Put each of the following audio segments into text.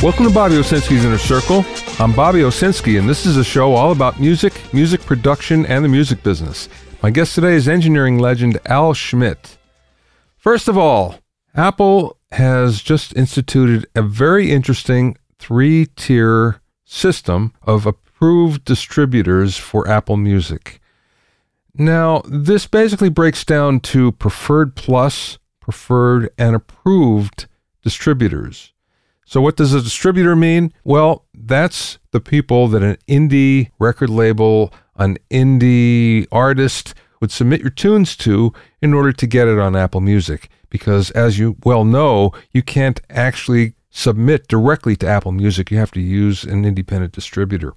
Welcome to Bobby Owsinski's Inner Circle. I'm Bobby Owsinski, and this is a show all about music, music production, and the music business. My guest today is engineering legend Al Schmitt. First of all, Apple has just instituted a very interesting three tier system of approved distributors for Apple Music. Now, this basically breaks down to preferred plus, preferred, and approved distributors. So, what does a distributor mean? Well, that's the people that an indie record label, an indie artist would submit your tunes to in order to get it on Apple Music. Because, as you well know, you can't actually submit directly to Apple Music. You have to use an independent distributor.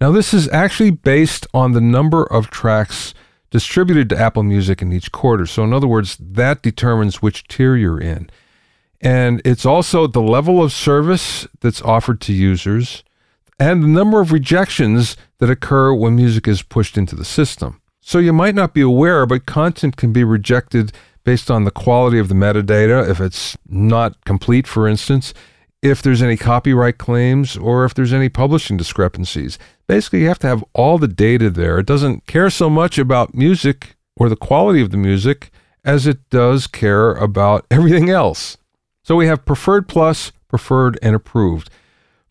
Now, this is actually based on the number of tracks distributed to Apple Music in each quarter. So, in other words, that determines which tier you're in. And it's also the level of service that's offered to users and the number of rejections that occur when music is pushed into the system. So you might not be aware, but content can be rejected based on the quality of the metadata, if it's not complete, for instance, if there's any copyright claims, or if there's any publishing discrepancies. Basically, you have to have all the data there. It doesn't care so much about music or the quality of the music as it does care about everything else. So we have preferred plus, preferred, and approved.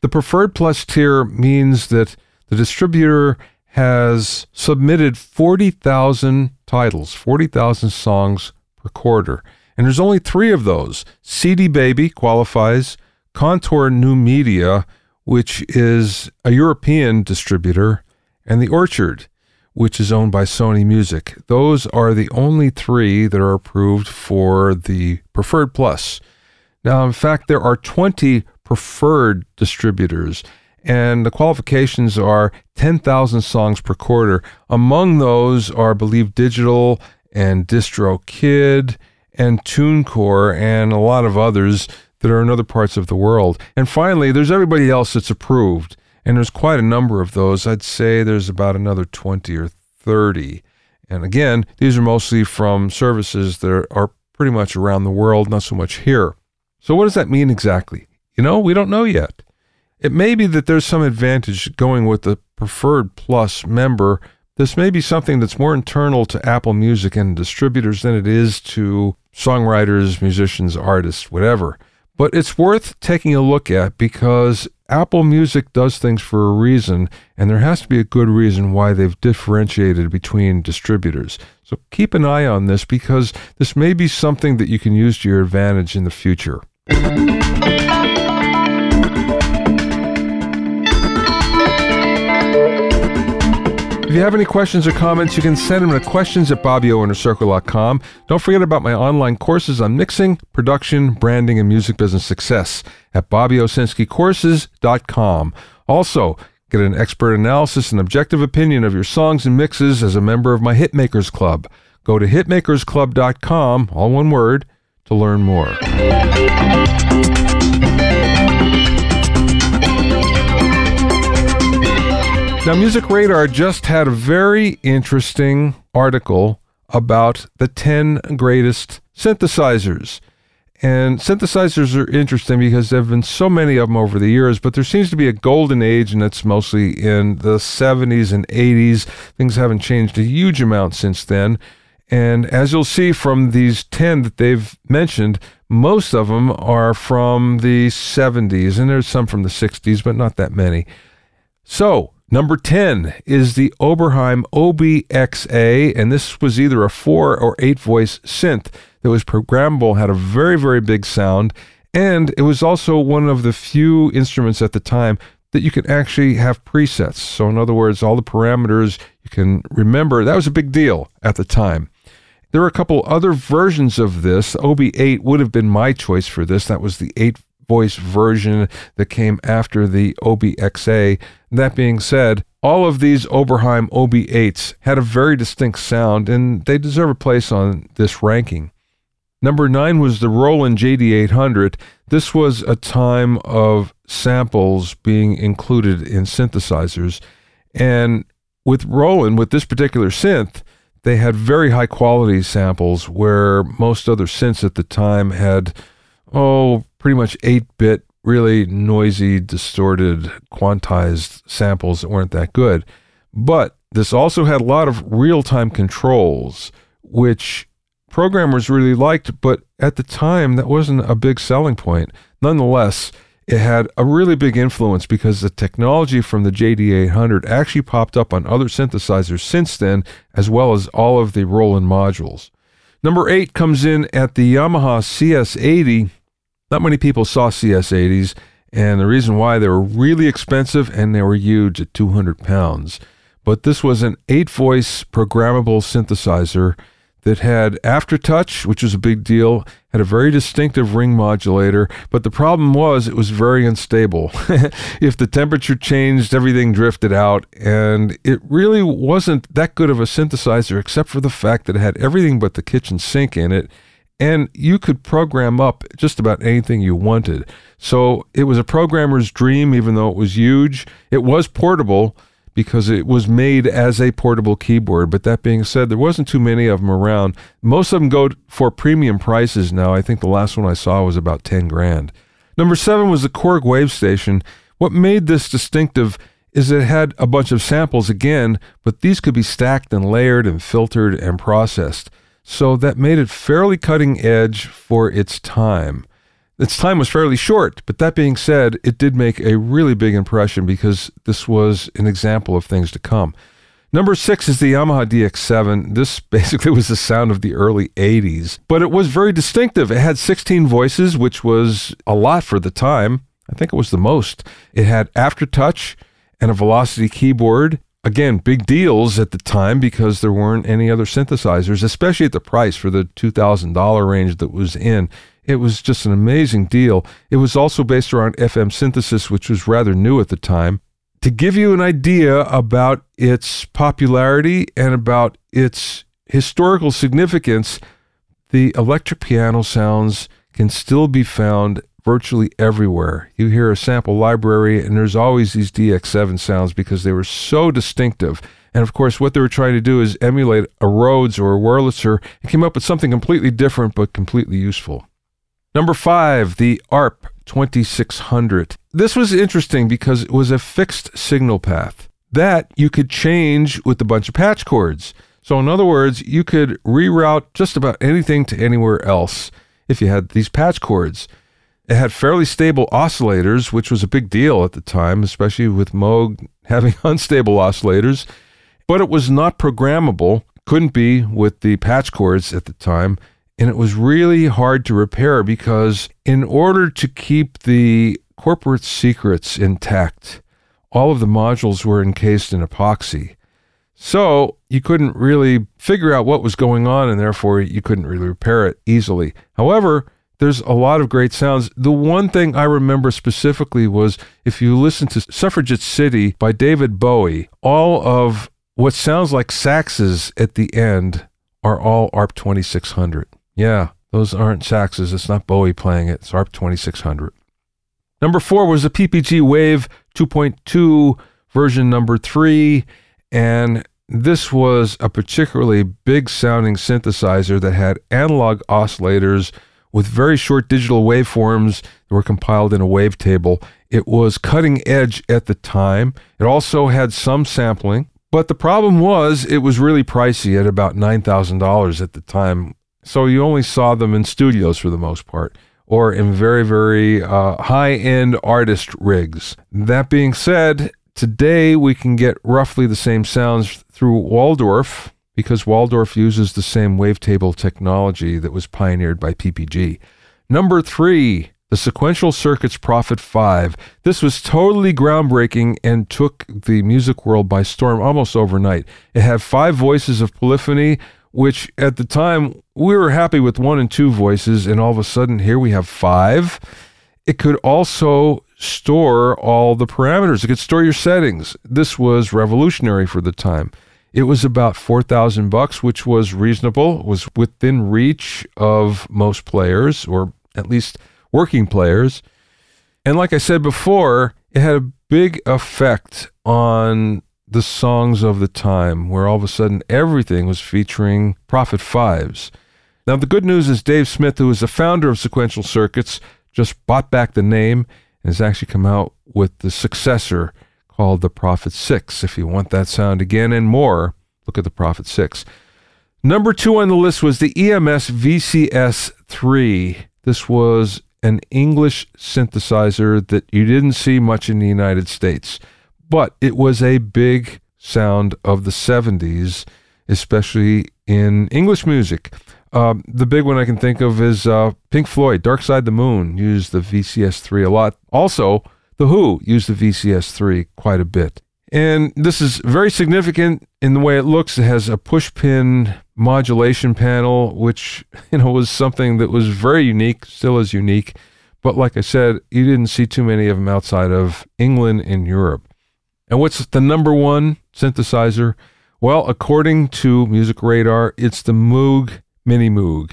The preferred plus tier means that the distributor has submitted 40,000 titles, 40,000 songs per quarter. And there's only three of those. CD Baby qualifies, Kontor New Media, which is a European distributor, and The Orchard, which is owned by Sony Music. Those are the only three that are approved for the Preferred Plus. Now, in fact, there are 20 preferred distributors, and the qualifications are 10,000 songs per quarter. Among those are Believe Digital and DistroKid and TuneCore and a lot of others that are in other parts of the world. And finally, there's everybody else that's approved, and there's quite a number of those. I'd say there's about another 20 or 30. And again, these are mostly from services that are pretty much around the world, not so much here. So, what does that mean exactly? You know, we don't know yet. It may be that there's some advantage going with the preferred plus member. This may be something that's more internal to Apple Music and distributors than it is to songwriters, musicians, artists, whatever. But it's worth taking a look at because Apple Music does things for a reason, and there has to be a good reason why they've differentiated between distributors. So keep an eye on this because this may be something that you can use to your advantage in the future. If you have any questions or comments, you can send them to questions at BobbyOInnerCircle.com. Don't forget about my online courses on mixing, production, branding, and music business success at BobbyOwsinskiCourses.com. Also, get an expert analysis and objective opinion of your songs and mixes as a member of my Hitmakers Club. Go to hitmakersclub.com, all one word, to learn more. Now, Music Radar just had a very interesting article about the 10 greatest synthesizers. And synthesizers are interesting because there have been so many of them over the years, but there seems to be a golden age, and it's mostly in the 70s and 80s. Things haven't changed a huge amount since then. And as you'll see from these 10 that they've mentioned, most of them are from the 70s, and there's some from the 60s, but not that many. So, Number 10 is the Oberheim OBXA, and this was either a four or eight voice synth that was programmable, had a very, very big sound, and it was also one of the few instruments at the time that you could actually have presets. So, in other words, all the parameters you can remember. That was a big deal at the time. There are a couple other versions of this. OB8 would have been my choice for this. That was the eight voice version that came after the OBXA. That being said, all of these Oberheim OB8s had a very distinct sound and they deserve a place on this ranking. Number nine was the Roland JD800. This was a time of samples being included in synthesizers. And with Roland, with this particular synth, they had very high quality samples where most other synths at the time had, oh, pretty much 8 bit really noisy, distorted, quantized samples that weren't that good. But this also had a lot of real time controls, which programmers really liked, but at the time, that wasn't a big selling point. Nonetheless, it had a really big influence because the technology from the JD800 actually popped up on other synthesizers since then, as well as all of the Roland modules. Number eight comes in at the Yamaha CS80. Not many people saw CS80s, and the reason why they were really expensive and they were huge at 200 pounds. But this was an eight voice programmable synthesizer that had aftertouch, which was a big deal, had a very distinctive ring modulator, but the problem was it was very unstable. if the temperature changed, everything drifted out, and it really wasn't that good of a synthesizer except for the fact that it had everything but the kitchen sink in it, and you could program up just about anything you wanted. So it was a programmer's dream, even though it was huge. It was portable because it was made as a portable keyboard. But that being said, there wasn't too many of them around. Most of them go for premium prices now. I think the last one I saw was about 10 grand. Number seven was the Korg Wave Station. What made this distinctive is it had a bunch of samples again, but these could be stacked and layered and filtered and processed. So that made it fairly cutting edge for its time. Its time was fairly short, but that being said, it did make a really big impression because this was an example of things to come. Number six is the Yamaha DX7. This basically was the sound of the early 80s, but it was very distinctive. It had 16 voices, which was a lot for the time. I think it was the most. It had aftertouch and a velocity keyboard. Again, big deals at the time because there weren't any other synthesizers, especially at the price for the $2,000 range that was in. It was just an amazing deal. It was also based around FM synthesis, which was rather new at the time. To give you an idea about its popularity and about its historical significance, the electric piano sounds can still be found virtually everywhere. You hear a sample library, and there's always these DX7 sounds because they were so distinctive. And of course, what they were trying to do is emulate a Rhodes or a Wurlitzer and came up with something completely different but completely useful. Number five, the ARP 2600. This was interesting because it was a fixed signal path that you could change with a bunch of patch cords. So, in other words, you could reroute just about anything to anywhere else if you had these patch cords. It had fairly stable oscillators, which was a big deal at the time, especially with Moog having unstable oscillators. But it was not programmable, couldn't be with the patch cords at the time and it was really hard to repair because in order to keep the corporate secrets intact, all of the modules were encased in epoxy. So you couldn't really figure out what was going on, and therefore you couldn't really repair it easily. However, there's a lot of great sounds. The one thing I remember specifically was if you listen to Suffragette City by David Bowie, all of what sounds like saxes at the end are all ARP 2600. Yeah, those aren't saxes. It's not Bowie playing it. It's ARP 2600. Number four was the PPG Wave 2.2 version number three. And this was a particularly big sounding synthesizer that had analog oscillators with very short digital waveforms that were compiled in a wavetable. It was cutting edge at the time. It also had some sampling, but the problem was it was really pricey at about $9,000 at the time so you only saw them in studios for the most part or in very, very uh, high end artist rigs. That being said, today we can get roughly the same sounds through Waldorf because Waldorf uses the same wavetable technology that was pioneered by PPG. Number three, the Sequential Circuits Prophet 5. This was totally groundbreaking and took the music world by storm almost overnight. It had five voices of polyphony which at the time we were happy with one and two voices, and all of a sudden here we have five. It could also store all the parameters. It could store your settings. This was revolutionary for the time. It was about 4000 bucks, which was reasonable, was within reach of most players or at least working players. And like I said before, it had a big effect on the songs of the time, where all of a sudden everything was featuring Prophet Fives. Now, the good news is Dave Smith, who is the founder of Sequential Circuits, just bought back the name and has actually come out with the successor called the Prophet 6. If you want that sound again and more, look at the Prophet 6. Number two on the list was the EMS VCS 3. This was an English synthesizer that you didn't see much in the United States, but it was a big sound of the 70s, especially in English music. Um, the big one I can think of is uh, Pink Floyd, Dark Side the Moon used the VCS 3 a lot. Also, The Who used the VCS 3 quite a bit. And this is very significant in the way it looks. It has a push pin modulation panel, which you know was something that was very unique, still is unique. But like I said, you didn't see too many of them outside of England and Europe. And what's the number one synthesizer? Well, according to Music Radar, it's the Moog Mini Moog.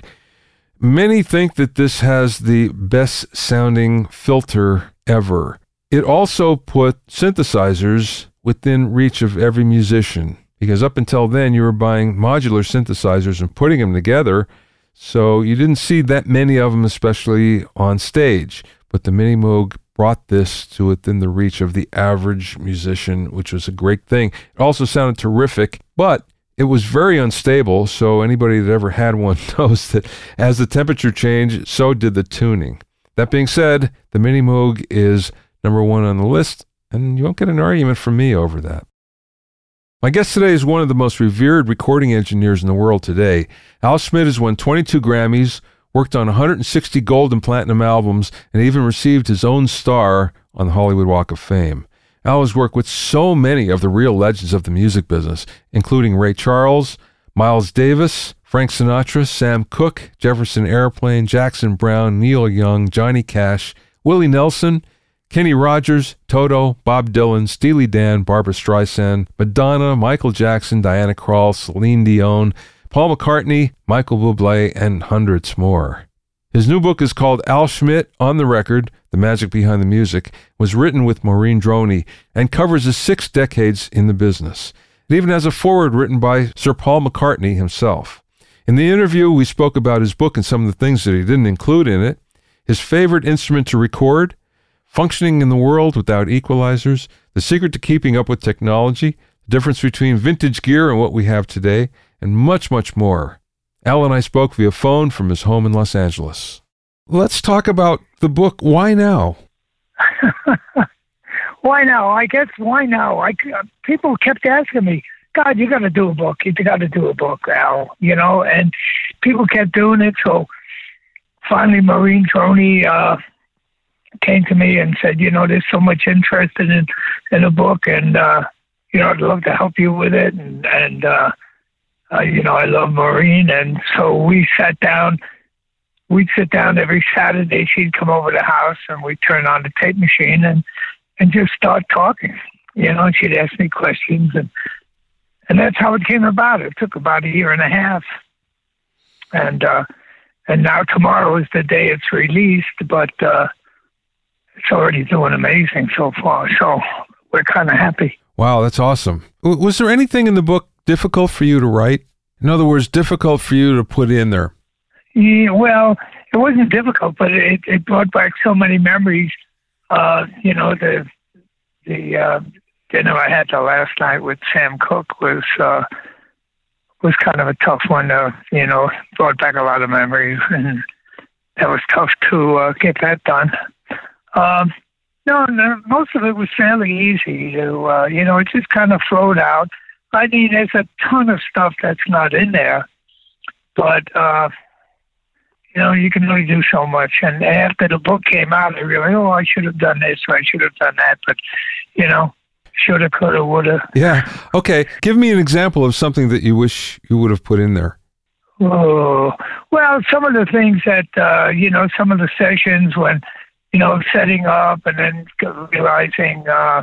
Many think that this has the best sounding filter ever. It also put synthesizers within reach of every musician because up until then you were buying modular synthesizers and putting them together. So you didn't see that many of them, especially on stage. But the Mini Moog brought this to within the reach of the average musician, which was a great thing. It also sounded terrific, but it was very unstable. So anybody that ever had one knows that as the temperature changed, so did the tuning. That being said, the Mini Moog is number one on the list, and you won't get an argument from me over that. My guest today is one of the most revered recording engineers in the world today. Al Schmitt has won 22 Grammys, worked on 160 gold and platinum albums, and even received his own star on the Hollywood Walk of Fame. Al has worked with so many of the real legends of the music business, including Ray Charles, Miles Davis, Frank Sinatra, Sam Cooke, Jefferson Airplane, Jackson Browne, Neil Young, Johnny Cash, Willie Nelson, Kenny Rogers, Toto, Bob Dylan, Steely Dan, Barbra Streisand, Madonna, Michael Jackson, Diana Krall, Celine Dion, Paul McCartney, Michael Bublé, and hundreds more. His new book is called Al Schmitt on the Record The Magic Behind the Music, was written with Maureen Droney, and covers his six decades in the business. It even has a foreword written by Sir Paul McCartney himself. In the interview, we spoke about his book and some of the things that he didn't include in it, his favorite instrument to record, functioning in the world without equalizers, the secret to keeping up with technology, the difference between vintage gear and what we have today, and much, much more. Al and I spoke via phone from his home in Los Angeles. Let's talk about the book. Why now? why now? I guess why now? I people kept asking me, God, you got to do a book. You got to do a book, Al. You know, and people kept doing it. So finally, Maureen Droney uh, came to me and said, you know, there's so much interest in in a book, and uh, you know, I'd love to help you with it. And and uh, uh, you know, I love Maureen, and so we sat down. We'd sit down every Saturday. She'd come over the house, and we'd turn on the tape machine and and just start talking. You know, and she'd ask me questions, and and that's how it came about. It took about a year and a half, and uh, and now tomorrow is the day it's released, but. Uh, it's already doing amazing so far. So we're kind of happy. Wow, that's awesome. Was there anything in the book difficult for you to write? In other words, difficult for you to put in there? Yeah, well, it wasn't difficult, but it, it brought back so many memories. Uh, you know, the the uh, dinner I had the last night with Sam Cooke was uh, was kind of a tough one. To, you know, brought back a lot of memories, and that was tough to uh, get that done. Um, no, no, most of it was fairly easy to, uh, you know, it just kind of flowed out. I mean, there's a ton of stuff that's not in there, but, uh, you know, you can only do so much. And after the book came out, I realized, oh, I should have done this or I should have done that. But, you know, shoulda, coulda, woulda. Yeah. Okay. Give me an example of something that you wish you would have put in there. Oh, well, some of the things that, uh, you know, some of the sessions when, you know, setting up and then realizing, uh,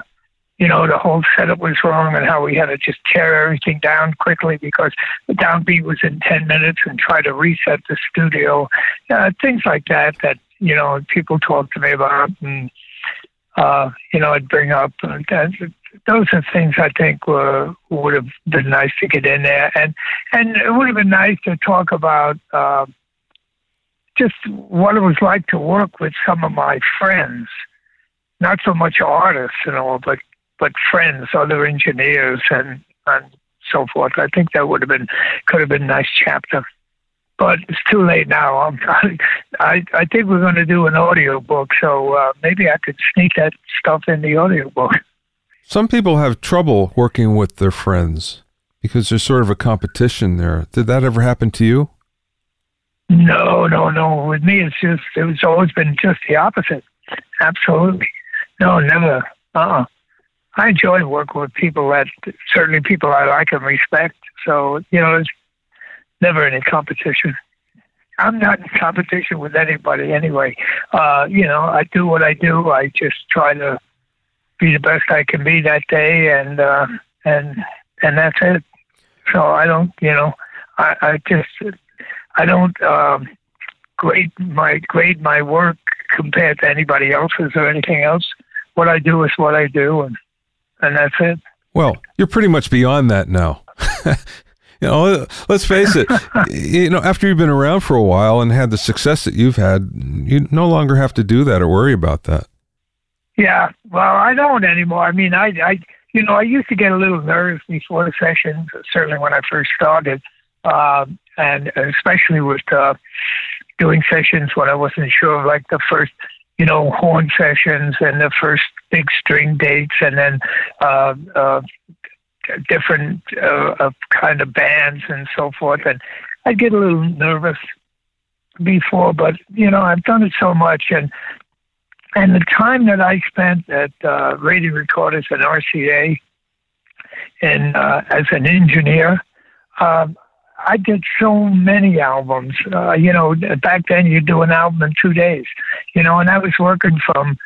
you know, the whole setup was wrong and how we had to just tear everything down quickly because the downbeat was in 10 minutes and try to reset the studio. Uh, things like that, that, you know, people talk to me about and, uh, you know, I'd bring up. Uh, that, those are things I think were, would have been nice to get in there. And, and it would have been nice to talk about, uh, just what it was like to work with some of my friends. not so much artists and all, but but friends, other engineers, and and so forth. I think that would have been could have been a nice chapter. But it's too late now. I'm, I I think we're going to do an audio book, so uh, maybe I could sneak that stuff in the audio book. Some people have trouble working with their friends because there's sort of a competition there. Did that ever happen to you? No, no, no. With me, it's just it's always been just the opposite. Absolutely, no, never. Uh, uh I enjoy working with people that certainly people I like and respect. So you know, there's never any competition. I'm not in competition with anybody anyway. Uh, you know, I do what I do. I just try to be the best I can be that day, and uh, and and that's it. So I don't, you know, I, I just I don't um, grade my grade my work compared to anybody else's or anything else. What I do is what I do, and and that's it. Well, you're pretty much beyond that now. you know, let's face it. you know, after you've been around for a while and had the success that you've had, you no longer have to do that or worry about that. Yeah, well, I don't anymore. I mean, I, I, you know, I used to get a little nervous before the sessions. Certainly when I first started, uh, and especially with uh, doing sessions when I wasn't sure, like the first, you know, horn sessions and the first big string dates, and then uh, uh, different uh, kind of bands and so forth. And I'd get a little nervous before, but you know, I've done it so much, and and the time that I spent at uh, Radio Recorders and RCA, and uh, as an engineer, um, I did so many albums. Uh, you know, back then you do an album in two days. You know, and I was working from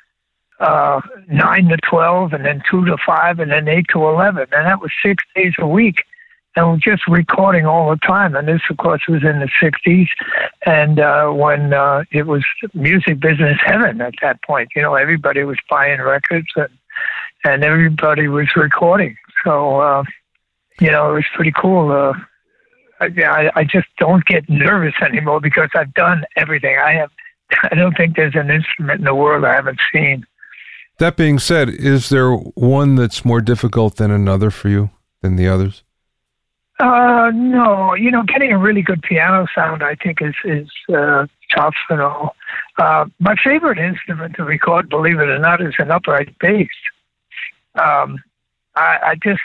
uh, nine to twelve, and then two to five, and then eight to eleven, and that was six days a week. And we're just recording all the time. And this, of course, was in the '60s, and uh, when uh, it was music business heaven at that point. You know, everybody was buying records, and and everybody was recording. So, uh, you know, it was pretty cool. Uh, I, I just don't get nervous anymore because I've done everything. I have. I don't think there's an instrument in the world I haven't seen. That being said, is there one that's more difficult than another for you than the others? Uh, no. You know, getting a really good piano sound, I think, is is uh, tough and all. Uh, my favorite instrument to record, believe it or not, is an upright bass. Um, I, I just,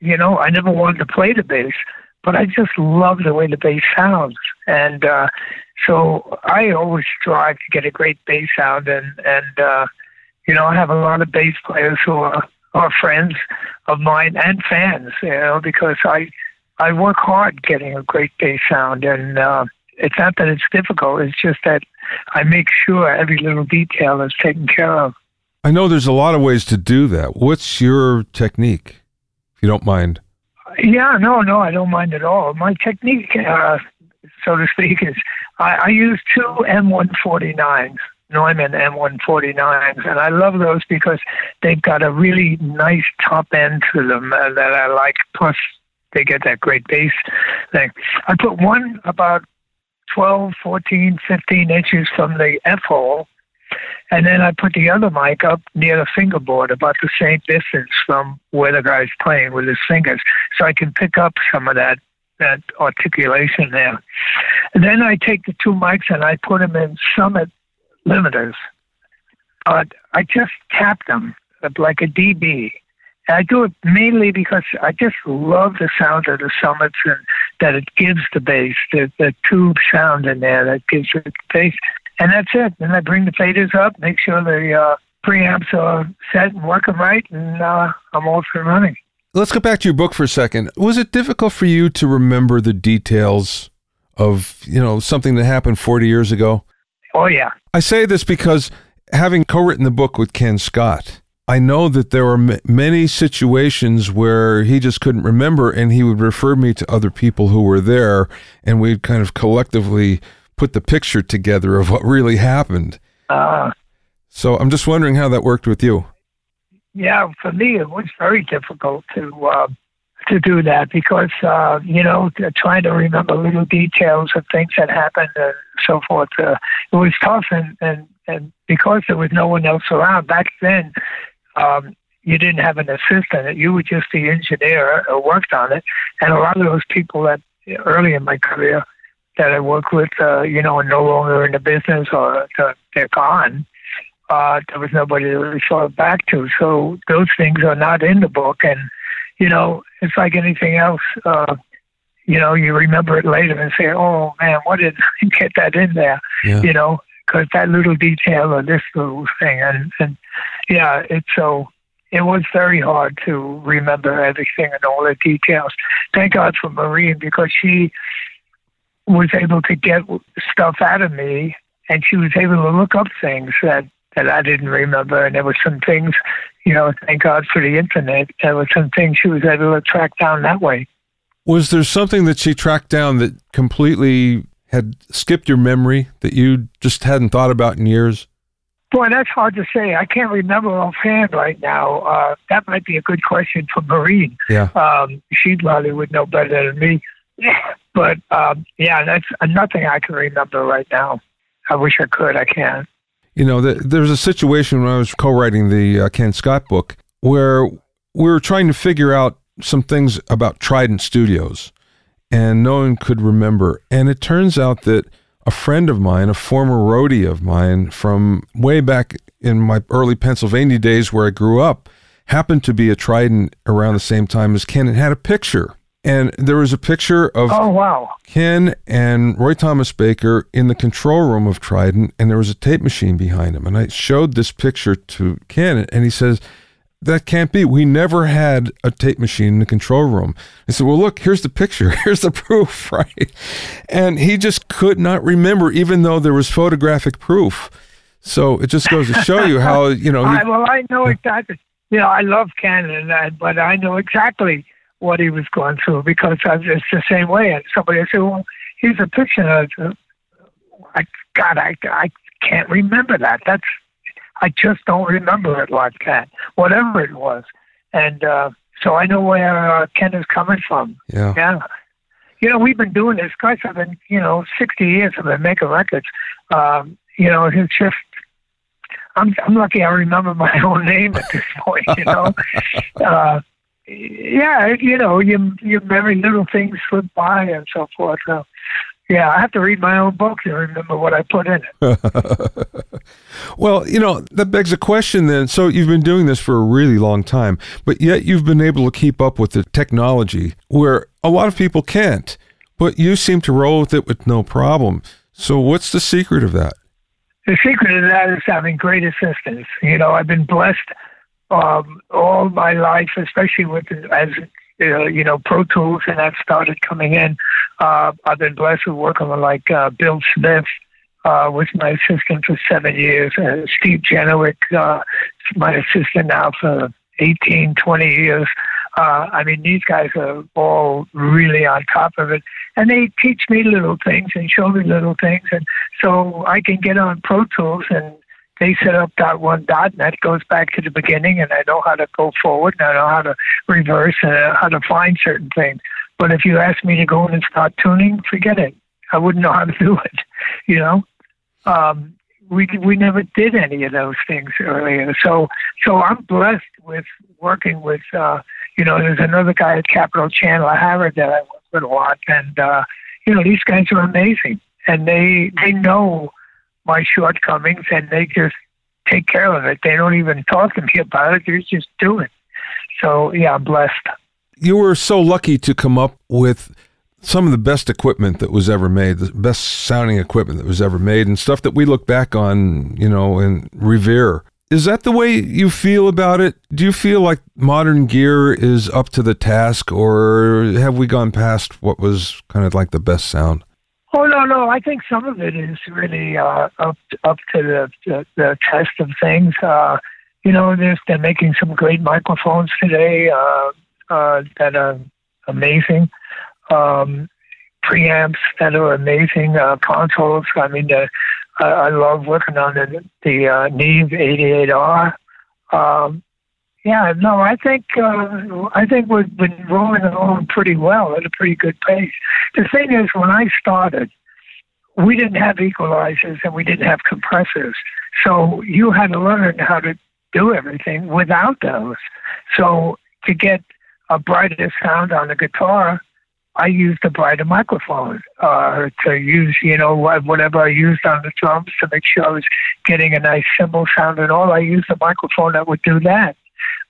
you know, I never wanted to play the bass, but I just love the way the bass sounds, and uh, so I always strive to get a great bass sound, and and uh, you know, I have a lot of bass players who are, are friends of mine and fans, you know, because I I work hard getting a great bass sound, and uh, it's not that it's difficult. It's just that I make sure every little detail is taken care of. I know there's a lot of ways to do that. What's your technique, if you don't mind? Yeah, no, no, I don't mind at all. My technique, uh, so to speak, is I, I use two M149s. Neumann M149s, and I love those because they've got a really nice top end to them uh, that I like. Plus, they get that great bass thing. I put one about 12, 14, 15 inches from the F hole, and then I put the other mic up near the fingerboard, about the same distance from where the guy's playing with his fingers, so I can pick up some of that that articulation there. And then I take the two mics and I put them in Summit limiters. But I just tap them like a dB. And I do it mainly because I just love the sound of the summits and that it gives the bass, the, the tube sound in there that gives it the bass. And that's it. Then I bring the faders up, make sure the uh, preamps are set and working right, and uh, I'm off and running. Let's go back to your book for a second. Was it difficult for you to remember the details of, you know, something that happened 40 years ago? Oh, yeah. I say this because having co written the book with Ken Scott, I know that there were m- many situations where he just couldn't remember, and he would refer me to other people who were there, and we'd kind of collectively put the picture together of what really happened. Uh, so I'm just wondering how that worked with you. Yeah, for me, it was very difficult to uh, to do that because uh, you know trying to remember little details of things that happened and so forth. Uh, it was tough, and and and because there was no one else around back then. Um, you didn't have an assistant. You were just the engineer who worked on it. And a lot of those people that early in my career that I worked with, uh, you know, are no longer in the business or they're gone. Uh, there was nobody to refer back to. So those things are not in the book. And, you know, it's like anything else. Uh, you know, you remember it later and say, "Oh man, what did I get that in there?" Yeah. You know, because that little detail or this little thing, and and yeah, it's so. It was very hard to remember everything and all the details. Thank God for Maureen because she was able to get stuff out of me, and she was able to look up things that that I didn't remember. And there were some things, you know, thank God for the internet. There were some things she was able to track down that way. Was there something that she tracked down that completely had skipped your memory that you just hadn't thought about in years? Boy, that's hard to say. I can't remember offhand right now. Uh, that might be a good question for Maureen. Yeah. Um, she probably would know better than me. But um, yeah, that's nothing I can remember right now. I wish I could. I can't. You know, the, there was a situation when I was co-writing the uh, Ken Scott book where we were trying to figure out some things about Trident Studios, and no one could remember. And it turns out that a friend of mine, a former roadie of mine from way back in my early Pennsylvania days where I grew up, happened to be a Trident around the same time as Ken and had a picture. And there was a picture of oh, wow. Ken and Roy Thomas Baker in the control room of Trident, and there was a tape machine behind him. And I showed this picture to Ken, and he says, that can't be. We never had a tape machine in the control room. I said, well, look, here's the picture. Here's the proof, right? And he just could not remember, even though there was photographic proof. So it just goes to show you how, you know. I, well, I know exactly. You know, I love Ken, but I know exactly what he was going through because I, it's the same way. And somebody said, well, he's a picture. Of, I, God, I, I can't remember that. That's I just don't remember it like that, whatever it was. And uh, so I know where uh, Ken is coming from. Yeah. Yeah. You know, we've been doing this, guys. I've been, you know, 60 years I've been making records. Um, you know, it's just, I'm, I'm lucky I remember my own name at this point, you know. uh, yeah, you know, you, you very little things slip by and so forth. So, yeah, I have to read my own book to remember what I put in it. well, you know, that begs a question then. So you've been doing this for a really long time, but yet you've been able to keep up with the technology where a lot of people can't, but you seem to roll with it with no problem. So what's the secret of that? The secret of that is having great assistance. You know, I've been blessed um, all my life, especially with as uh, you know, Pro Tools and that started coming in. Uh, I've been blessed with working with like uh, Bill Smith, uh, was my assistant for seven years. Uh, Steve Genewick, uh, my assistant now for 18, 20 years. Uh, I mean, these guys are all really on top of it. And they teach me little things and show me little things. And so I can get on Pro Tools and they set up dot one dot net goes back to the beginning and I know how to go forward and I know how to reverse and how to find certain things. But if you ask me to go in and start tuning, forget it. I wouldn't know how to do it. You know, um, we we never did any of those things earlier. So so I'm blessed with working with. Uh, you know, there's another guy at Capitol Chandler Harrod that I work with a lot, and uh, you know these guys are amazing, and they they know my shortcomings and they just take care of it. They don't even talk to me about it. They just do it. So yeah, I'm blessed. You were so lucky to come up with some of the best equipment that was ever made, the best sounding equipment that was ever made, and stuff that we look back on, you know, and revere. Is that the way you feel about it? Do you feel like modern gear is up to the task, or have we gone past what was kind of like the best sound? Oh no, no. I think some of it is really uh, up up to the, the, the test of things. Uh, you know, they're making some great microphones today uh, uh, that are amazing. Um, preamps that are amazing. Uh, consoles. I mean, I, I love working on the the uh, Neve 88R. Um, yeah, no, I think uh, I think we've been rolling along pretty well at a pretty good pace. The thing is, when I started, we didn't have equalizers and we didn't have compressors, so you had to learn how to do everything without those. So to get a brighter sound on the guitar, I used a brighter microphone uh, to use, you know, whatever I used on the drums to make sure I was getting a nice cymbal sound and all. I used a microphone that would do that.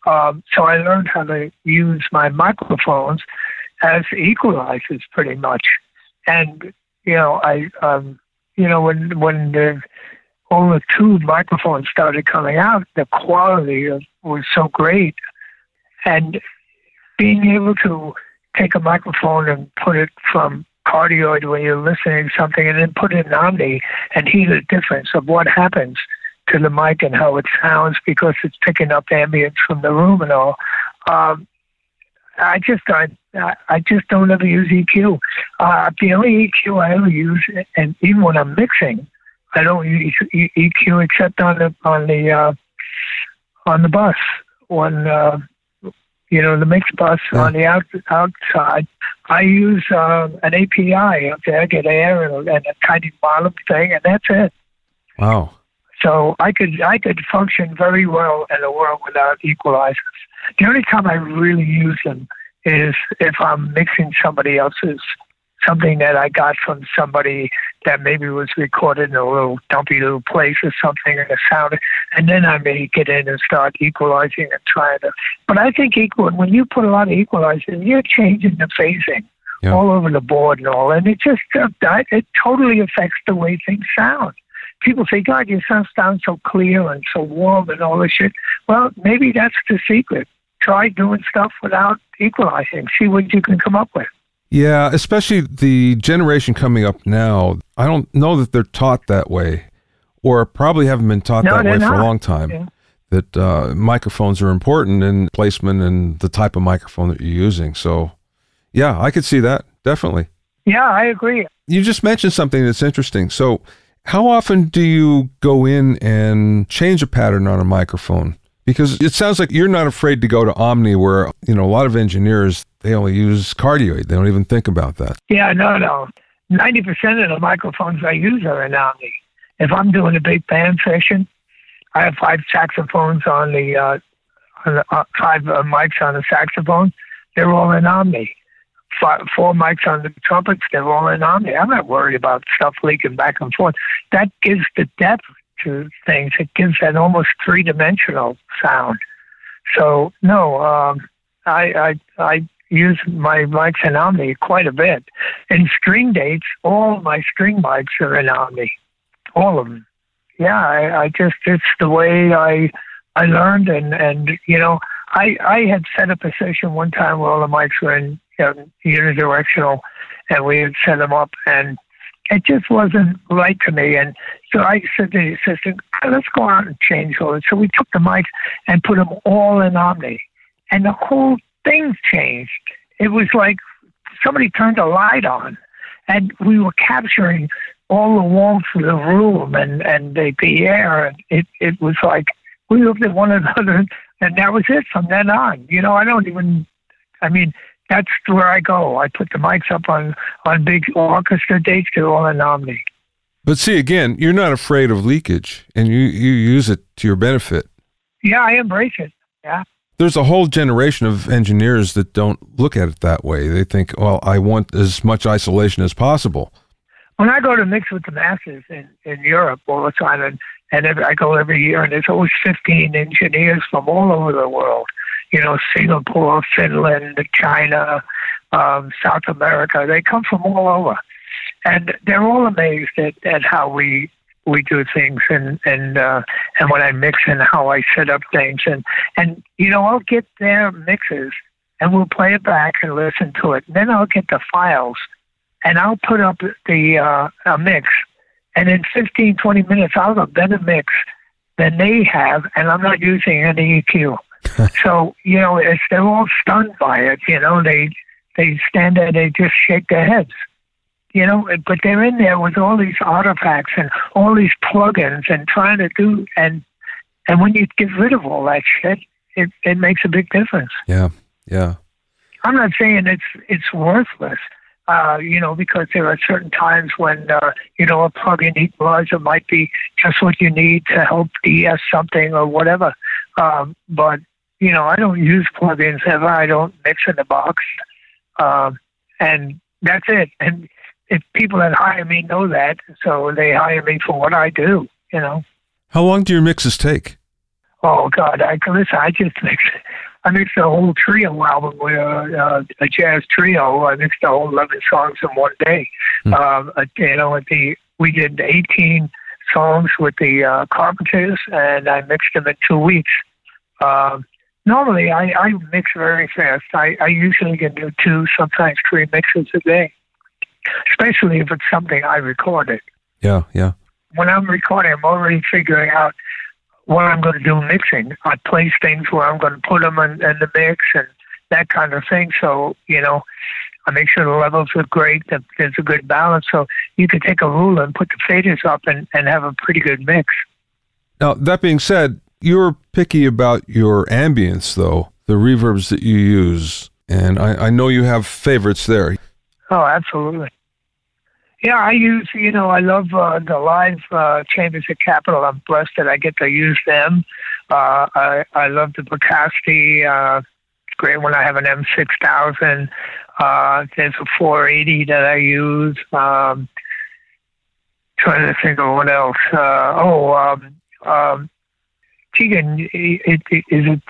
Um, so I learned how to use my microphones as equalizers pretty much. And, you know, I, um, you know, when, when the, the tube microphones started coming out, the quality of, was so great. And being able to take a microphone and put it from cardioid when you're listening to something and then put it in omni and hear the difference of what happens to the mic and how it sounds because it's picking up ambience from the room and all. Um, I just I, I just don't ever use EQ. Uh, the only EQ I ever use, and even when I'm mixing, I don't use EQ except on the on the uh, on the bus when uh, you know the mix bus yeah. on the out, outside. I use uh, an API up there, get air and, and a tiny bottom thing, and that's it. Wow. So I could I could function very well in a world without equalizers. The only time I really use them is if I'm mixing somebody else's something that I got from somebody that maybe was recorded in a little dumpy little place or something and the sound and then I may get in and start equalizing and trying to but I think equal when you put a lot of equalizers you're changing the phasing yeah. all over the board and all and it just uh, it totally affects the way things sound people say, God, your sound sounds so clear and so warm and all this shit. Well, maybe that's the secret. Try doing stuff without equalizing. See what you can come up with. Yeah, especially the generation coming up now. I don't know that they're taught that way, or probably haven't been taught no, that way not. for a long time. Yeah. That uh, microphones are important in placement and the type of microphone that you're using. So, yeah, I could see that definitely. Yeah, I agree. You just mentioned something that's interesting. So, how often do you go in and change a pattern on a microphone? Because it sounds like you're not afraid to go to Omni, where you know a lot of engineers they only use cardioid; they don't even think about that. Yeah, no, no. Ninety percent of the microphones I use are in Omni. If I'm doing a big band session, I have five saxophones on the, uh, on the uh, five uh, mics on the saxophone. They're all in Omni five, four mics on the trumpets. They're all in Omni. I'm not worried about stuff leaking back and forth. That gives the depth to things. It gives that almost three dimensional sound. So no, um, I, I I use my mics in Omni quite a bit. In string dates, all my string mics are in Omni, all of them. Yeah, I, I just it's the way I I learned, and and you know I I had set up a session one time where all the mics were in um, unidirectional, and we had set them up, and it just wasn't right to me. And so I said to the assistant, let's go out and change all it. So we took the mics and put them all in Omni, and the whole thing changed. It was like somebody turned a light on, and we were capturing all the warmth of the room and and the, the air. And it it was like we looked at one another, and that was it from then on. You know, I don't even. I mean, that's where I go. I put the mics up on on big orchestra dates. They're all in Omni. But see, again, you're not afraid of leakage, and you you use it to your benefit. Yeah, I embrace it. Yeah. There's a whole generation of engineers that don't look at it that way. They think, well, I want as much isolation as possible. When I go to mix with the Masters in, in Europe all the time, and, and every, I go every year, and there's always 15 engineers from all over the world you know, Singapore, Finland, China, um, South America. They come from all over, and they're all amazed at, at how we we do things and and uh, and when I mix and how I set up things and and you know I'll get their mixes and we'll play it back and listen to it. And then I'll get the files and I'll put up the uh, a mix and in 15, 20 minutes I'll have a better mix than they have and I'm not using any EQ. so you know, it's, they're all stunned by it. You know, they they stand there, they just shake their heads. You know, but they're in there with all these artifacts and all these plugins and trying to do and and when you get rid of all that shit, it it makes a big difference. Yeah, yeah. I'm not saying it's it's worthless, uh, you know, because there are certain times when uh, you know a plug-in equalizer might be just what you need to help de-ess something or whatever. Um, but you know, I don't use plugins ever. I don't mix in the box, um, and that's it. And if people that hire me know that, so they hire me for what I do. You know. How long do your mixes take? Oh God, I listen. I just mixed. I mixed a whole trio album with uh, a jazz trio. I mixed a whole eleven songs in one day. Mm. Uh, you know, at the we did eighteen songs with the uh, Carpenters, and I mixed them in two weeks. Um, normally, I, I mix very fast. I, I usually can do two, sometimes three mixes a day, especially if it's something I recorded. Yeah, yeah. When I'm recording, I'm already figuring out what I'm going to do mixing. I place things where I'm going to put them in, in the mix and that kind of thing. So, you know, I make sure the levels are great, that there's a good balance. So you can take a ruler and put the faders up and, and have a pretty good mix. Now, that being said, you're picky about your ambience, though, the reverbs that you use. And I, I know you have favorites there. Oh, absolutely. Yeah, I use, you know, I love uh, the live uh, chambers at Capitol. I'm blessed that I get to use them. Uh, I, I love the Bricasti. Uh, it's great when I have an M6000. Uh, there's a 480 that I use. Um, trying to think of what else. Uh, oh, um, um, Tegan, it, it, is it?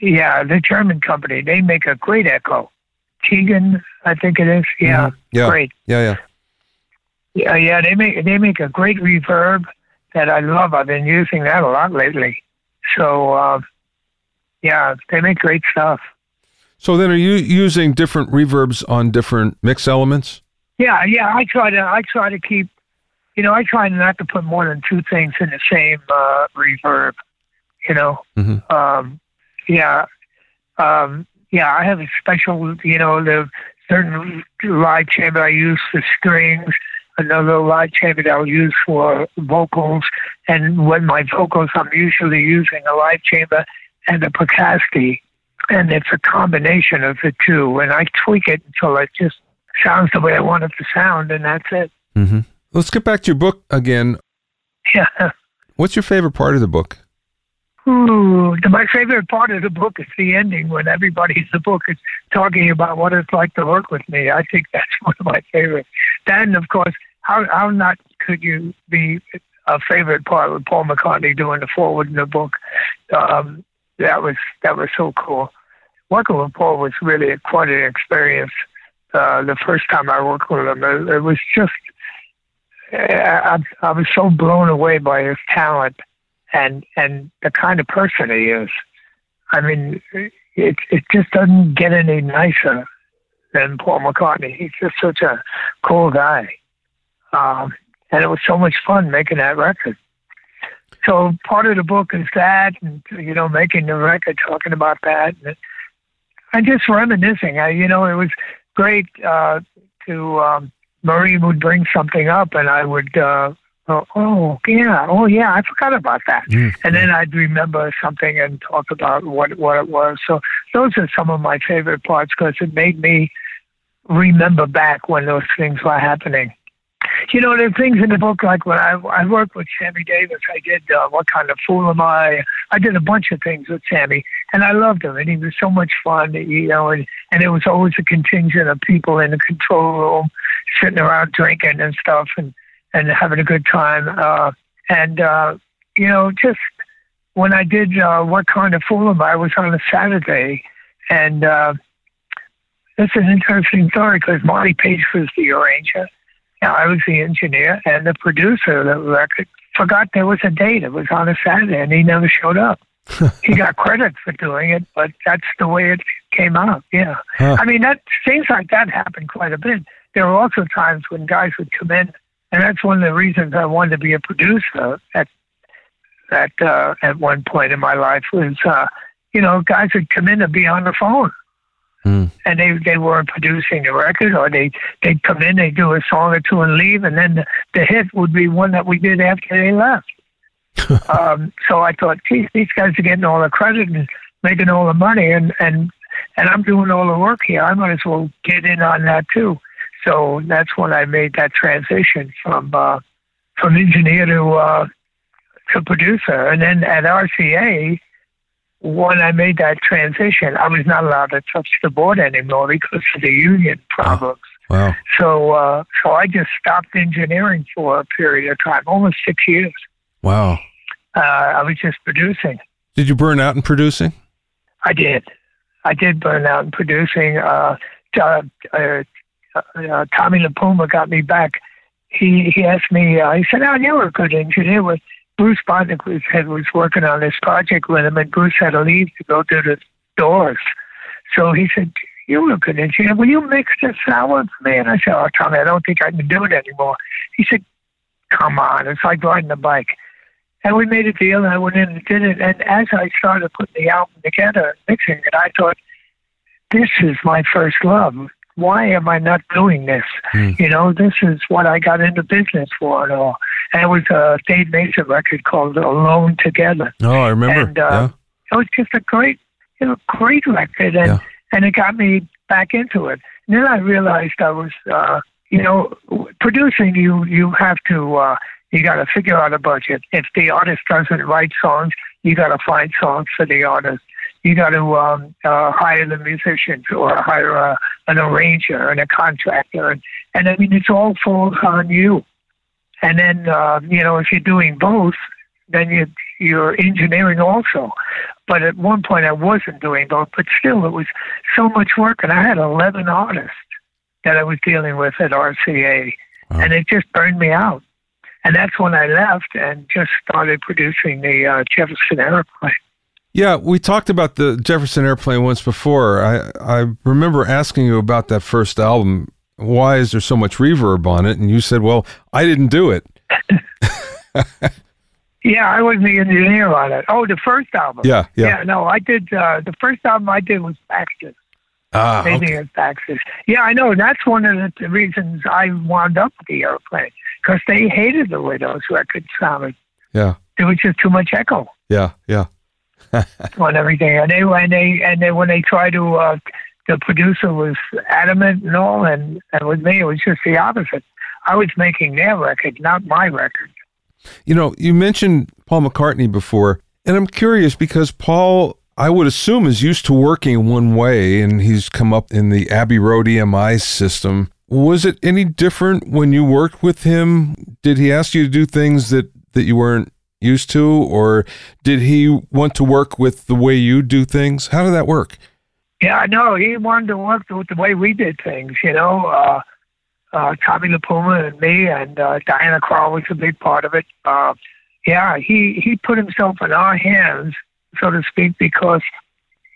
Yeah, the German company. They make a great echo. Tegan, I think it is. Yeah, mm-hmm. yeah, great. Yeah, yeah, yeah, yeah. They make they make a great reverb that I love. I've been using that a lot lately. So, uh, yeah, they make great stuff. So then, are you using different reverbs on different mix elements? Yeah, yeah. I try to I try to keep, you know, I try not to put more than two things in the same uh, reverb. You know, mm-hmm. um, yeah. Um, yeah, I have a special, you know, the certain live chamber I use for strings, another live chamber that I'll use for vocals. And when my vocals, I'm usually using a live chamber and a Bricasti. And it's a combination of the two. And I tweak it until it just sounds the way I want it to sound, and that's it. Mm-hmm. Let's get back to your book again. Yeah. What's your favorite part of the book? Ooh, my favorite part of the book is the ending when everybody in the book is talking about what it's like to work with me. I think that's one of my favorites. Then, of course, how how not could you be a favorite part with Paul McCartney doing the forward in the book? Um, that was that was so cool. Working with Paul was really quite an experience. Uh, the first time I worked with him, it, it was just I, I was so blown away by his talent and and the kind of person he is. I mean, it it just doesn't get any nicer than Paul McCartney. He's just such a cool guy, um, and it was so much fun making that record. So part of the book is that, and you know, making the record, talking about that, and, and just reminiscing. I, you know, it was great uh, to um, Marie would bring something up, and I would uh, oh, oh yeah, oh yeah, I forgot about that. Mm-hmm. And then I'd remember something and talk about what what it was. So those are some of my favorite parts because it made me remember back when those things were happening. You know, there are things in the book like when I I worked with Sammy Davis. I did uh, What Kind of Fool Am I? I did a bunch of things with Sammy, and I loved him, and he was so much fun. You know, and and it was always a contingent of people in the control room sitting around drinking and stuff, and and having a good time. Uh, and, uh, you know, just when I did uh, What Kind of Fool Am I, was on a Saturday. And uh, it's an interesting story because Marty Paich was the arranger. and I was the engineer and the producer of the record. Forgot there was a date. It was on a Saturday, and he never showed up. he got credit for doing it, but that's the way it came out. Yeah, huh. I mean that things like that happen quite a bit. There were also times when guys would come in and that's one of the reasons I wanted to be a producer at at uh, at one point in my life was uh, you know guys would come in and be on the phone. Mm. And they they weren't producing the record, or they they'd come in, they'd do a song or two and leave, and then the, the hit would be one that we did after they left. um, so I thought, geez, these guys are getting all the credit and making all the money, and and and I'm doing all the work here. I might as well get in on that too. So that's when I made that transition from uh, from engineer to uh, to producer, and then at RCA, when I made that transition, I was not allowed to touch the board anymore because of the union problems. Oh, wow. So, uh, so I just stopped engineering for a period of time, almost six years. Wow. Uh, I was just producing. Did you burn out in producing? I did. I did burn out in producing. Uh, uh, Tommy LiPuma got me back. He he asked me. Uh, he said, "Oh, you were a good engineer." With Bruce Botnick was had was working on this project with him, and Bruce had to leave to go to the doors. So he said, "You were a good engineer. Will you mix this sour for me?" And I said, "Oh, Tommy, I don't think I can do it anymore." He said, "Come on, it's like riding a bike." And we made a deal, and I went in and did it. And as I started putting the album together and mixing it, I thought, "This is my first love why am I not doing this? Mm. You know, this is what I got into business for and all. And it was a Dave Mason record called Alone Together. Oh, I remember. And uh, yeah. it was just a great, you know, great record, and yeah. and it got me back into it. And then I realized I was, uh, you know, producing. You you have to. Uh, you got to figure out a budget. If the artist doesn't write songs, you got to find songs for the artist you got to um, uh, hire the musicians or hire a, an arranger and a contractor. And, and I mean, it's all falls on you. And then, uh, you know, if you're doing both, then you, you're engineering also. But at one point, I wasn't doing both, but still, it was so much work. And I had 11 artists that I was dealing with at RCA, wow. and it just burned me out. And that's when I left and just started producing the uh, Jefferson Airplane. Yeah, we talked about the Jefferson Airplane once before. I, I remember asking you about that first album. Why is there so much reverb on it? And you said, well, I didn't do it. yeah, I wasn't the engineer on it. Oh, the first album. Yeah, yeah. Yeah, no, I did. Uh, the first album I did was Baxter. Ah, Maybe okay. Baxter. Yeah, I know. That's one of the reasons I wound up with the airplane because they hated the way those records sounded. Yeah. There was just too much echo. Yeah, yeah. on everything. And they and they and they when they try to, uh, the producer was adamant and all, and and with me it was just the opposite. I was making their record, not my record. You know, you mentioned Paul McCartney before, and I'm curious because Paul, I would assume, is used to working one way, and he's come up in the Abbey Road EMI system. Was it any different when you worked with him? Did he ask you to do things that that you weren't used to, or did he want to work with the way you do things? How did that work? Yeah, know he wanted to work with the way we did things. You know, uh, uh, Tommy LiPuma and me, and uh, Diana Krall was a big part of it. Uh, yeah, he he put himself in our hands, so to speak, because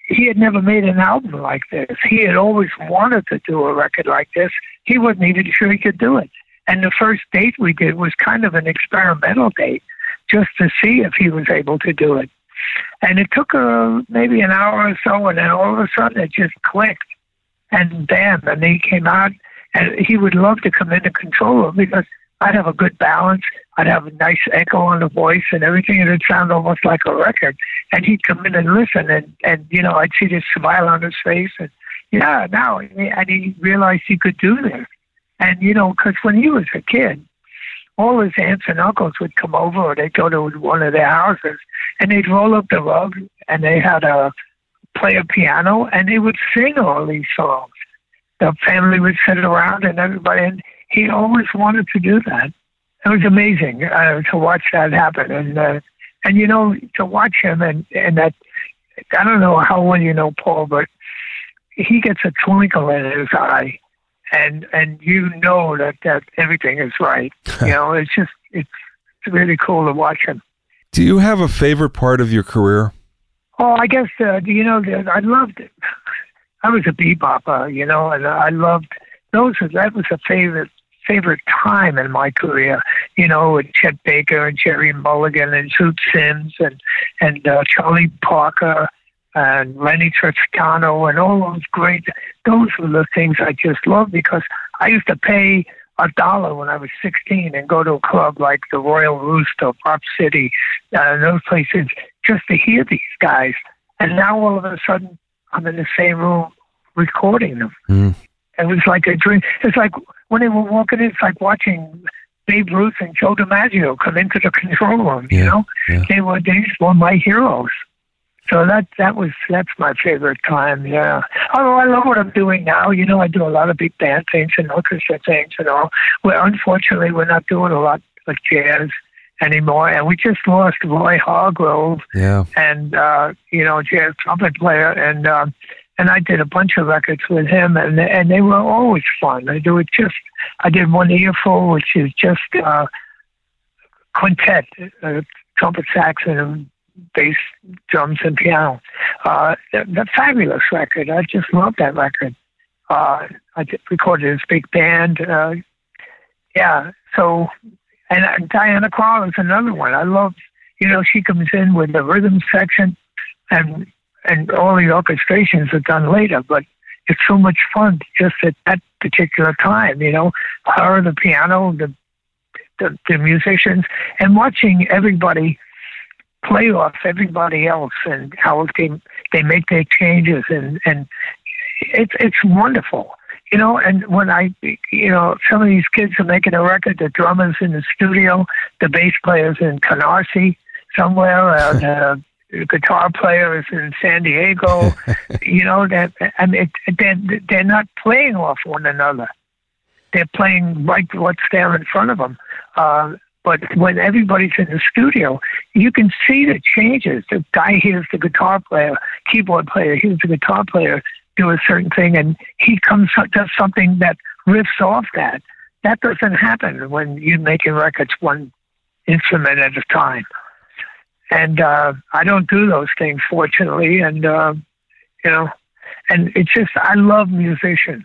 he had never made an album like this. He had always wanted to do a record like this. He wasn't even sure he could do it. And the first date we did was kind of an experimental date just to see if he was able to do it. And it took uh, maybe an hour or so, and then all of a sudden it just clicked. And bam, and he came out, and he would love to come into control them because I'd have a good balance. I'd have a nice echo on the voice and everything, and it'd sound almost like a record. And he'd come in and listen, and, and you know, I'd see this smile on his face, and yeah, now, and he realized he could do this. And, you know, because when he was a kid, all his aunts and uncles would come over or they'd go to one of their houses and they'd roll up the rug and they had a play a piano and they would sing all these songs. The family would sit around and everybody, and he always wanted to do that. It was amazing uh, to watch that happen, and uh, and you know to watch him and and that I don't know how well you know Paul, but he gets a twinkle in his eye and and you know that that everything is right. you know, it's just it's really cool to watch him. Do you have a favorite part of your career? Oh, I guess uh, you know I loved it. I was a bebopper, you know, and I loved those. That was a favorite favorite time in my career. You know, with Chet Baker and Gerry Mulligan and Zoot Sims and and uh, Charlie Parker and Lennie Tristano and all those great. Those were the things I just loved because I used to pay a dollar when I was 16 and go to a club like the Royal Roost or Bop City, uh, those places, just to hear these guys. And now all of a sudden, I'm in the same room recording them. Mm. It was like a dream. It's like when they were walking in, it's like watching Babe Ruth and Joe DiMaggio come into the control room. You know, yeah. they were they were my heroes. So that that was that's my favorite time. Yeah. Although I love what I'm doing now. You know, I do a lot of big band things and orchestra things and all. Where unfortunately we're not doing a lot like jazz anymore. And we just lost Roy Hargrove. Yeah. And uh, you know, jazz trumpet player and. Uh, and I did a bunch of records with him, and and they were always fun. I do it just. I did one Earfood, which is just uh, quintet, uh, trumpet, sax, and bass, drums, and piano. Uh, the, fabulous record. I just love that record. Uh, I recorded his big band. Uh, yeah. So, and uh, Diana Krall is another one. I love. You know, she comes in with the rhythm section, and and all the orchestrations are done later, but it's so much fun just at that particular time, you know, her, the piano, the, the, the musicians, and watching everybody play off everybody else and how they they make their changes and and it's it's wonderful you know and when i you know some of these kids are making a record the drummers in the studio the bass players in canarsie somewhere uh, guitar players in San Diego. you know that I mean they're they're not playing off one another. They're playing right what's there in front of them. Uh, but when everybody's in the studio, you can see the changes. The guy hears the guitar player, keyboard player hears the guitar player do a certain thing, and he comes does something that riffs off that. That doesn't happen when you're making records one instrument at a time and uh, I don't do those things, fortunately. And uh, you know, and it's just I love musicians.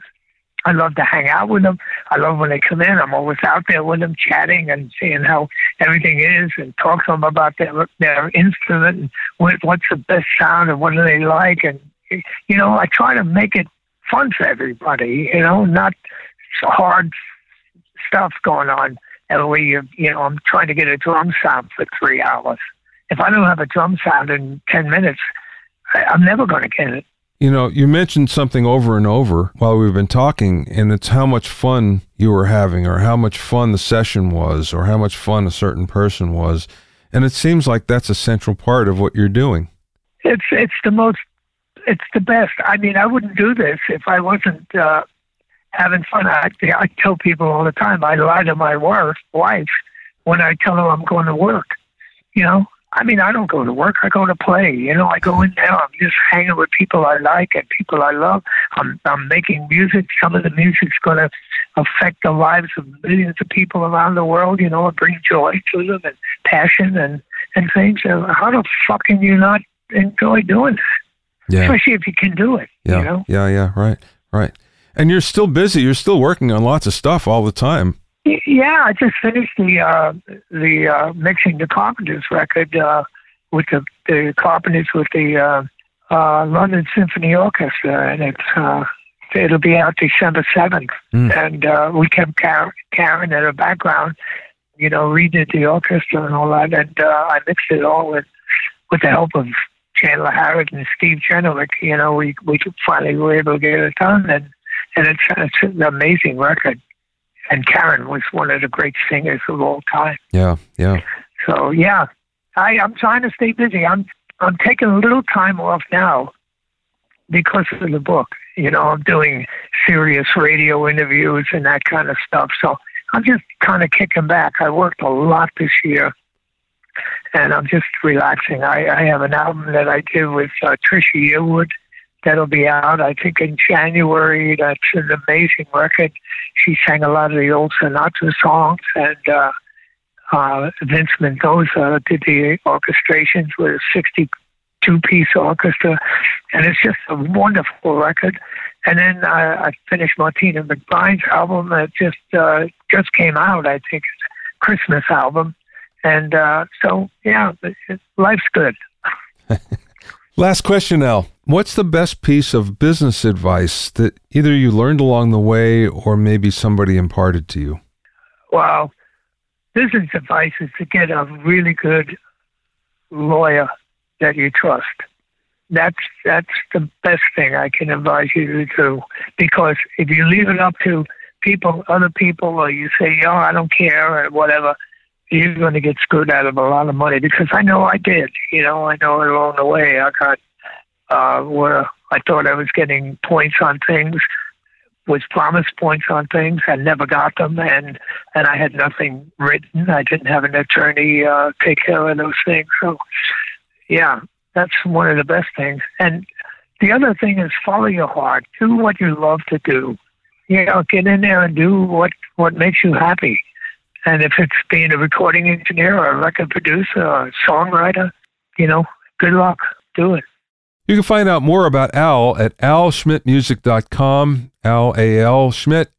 I love to hang out with them. I love when they come in. I'm always out there with them, chatting and seeing how everything is, and talk to them about their their instrument and what, what's the best sound and what do they like. And you know, I try to make it fun for everybody. You know, not hard stuff going on. And we, you know, I'm trying to get a drum sound for three hours if I don't have a drum sound in 10 minutes, I'm never going to get it. You know, you mentioned something over and over while we've been talking, and it's how much fun you were having, or how much fun the session was, or how much fun a certain person was. And it seems like that's a central part of what you're doing. It's it's the most, it's the best. I mean, I wouldn't do this if I wasn't uh, having fun. I, I tell people all the time, I lie to my wife, wife when I tell them I'm going to work. You know, I mean, I don't go to work. I go to play. You know, I go in there. I'm just hanging with people I like and people I love. I'm I'm making music. Some of the music's going to affect the lives of millions of people around the world. You know, and bring joy to them and passion and and things. How the fuck can you not enjoy doing that? Yeah. Especially if you can do it. Yeah. You know? Yeah. Yeah. Right. Right. And you're still busy. You're still working on lots of stuff all the time. Yeah, I just finished the uh, the uh, mixing the Carpenters record uh, with the the Carpenters with the uh, uh, London Symphony Orchestra, and it's uh, it'll be out December seventh. Mm. And uh, we kept Karen, Karen in the background, you know, redid the orchestra and all that, and uh, I mixed it all with with the help of Chandler Harrod and Steve Genewick. You know, we we finally were able to get it done, and and it's, it's an amazing record and Karen was one of the great singers of all time. Yeah, yeah. So yeah, I, I'm trying to stay busy. I'm I'm taking a little time off now because of the book. You know, I'm doing serious radio interviews and that kind of stuff. So I'm just kind of kicking back. I worked a lot this year, and I'm just relaxing. I, I have an album that I did with uh, Trisha Yearwood that'll be out, I think, in January. That's an amazing record. She sang a lot of the old Sinatra songs, and uh, uh, Vince Mendoza did the orchestrations with a 62 piece orchestra, and it's just a wonderful record. And then uh, I finished Martina McBride's album that just uh, just came out. I think it's Christmas album, and uh, so yeah, life's good. Last question, Al. what's the best piece of business advice that either you learned along the way or maybe somebody imparted to you? Well, business advice is to get a really good lawyer that you trust. That's that's the best thing I can advise you to do because if you leave it up to people, other people, or you say, "Oh, I don't care," or whatever, you're going to get screwed out of a lot of money. Because I know I did. You know, I know along the way I got uh, where I thought I was getting points on things, was promised points on things, and never got them, and and I had nothing written. I didn't have an attorney uh, take care of those things. So, yeah, that's one of the best things. And the other thing is follow your heart. Do what you love to do. You know, get in there and do what what makes you happy. And if it's being a recording engineer or a record producer or a songwriter, you know, good luck. Do it. You can find out more about Al at alschmittmusic.com. Al A L Schmitt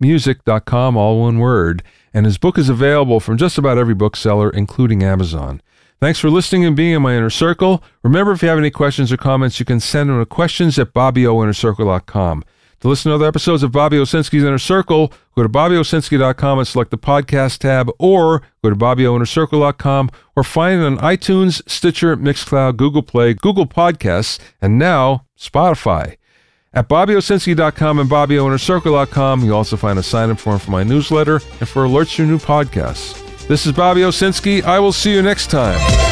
music.com, all one word. And his book is available from just about every bookseller, including Amazon. Thanks for listening and being in my inner circle. Remember, if you have any questions or comments, you can send them to questions at bobbyoinnercircle.com. To listen to other episodes of Bobby Owsinski's Inner Circle, go to bobbyowsinski.com and select the podcast tab, or go to bobbyoinnercircle.com, or find it on iTunes, Stitcher, Mixcloud, Google Play, Google Podcasts, and now Spotify. At bobbyowsinski.com and bobbyoinnercircle.com, you'll also find a sign-up form for my newsletter and for alerts to new podcasts. This is Bobby Owsinski. I will see you next time.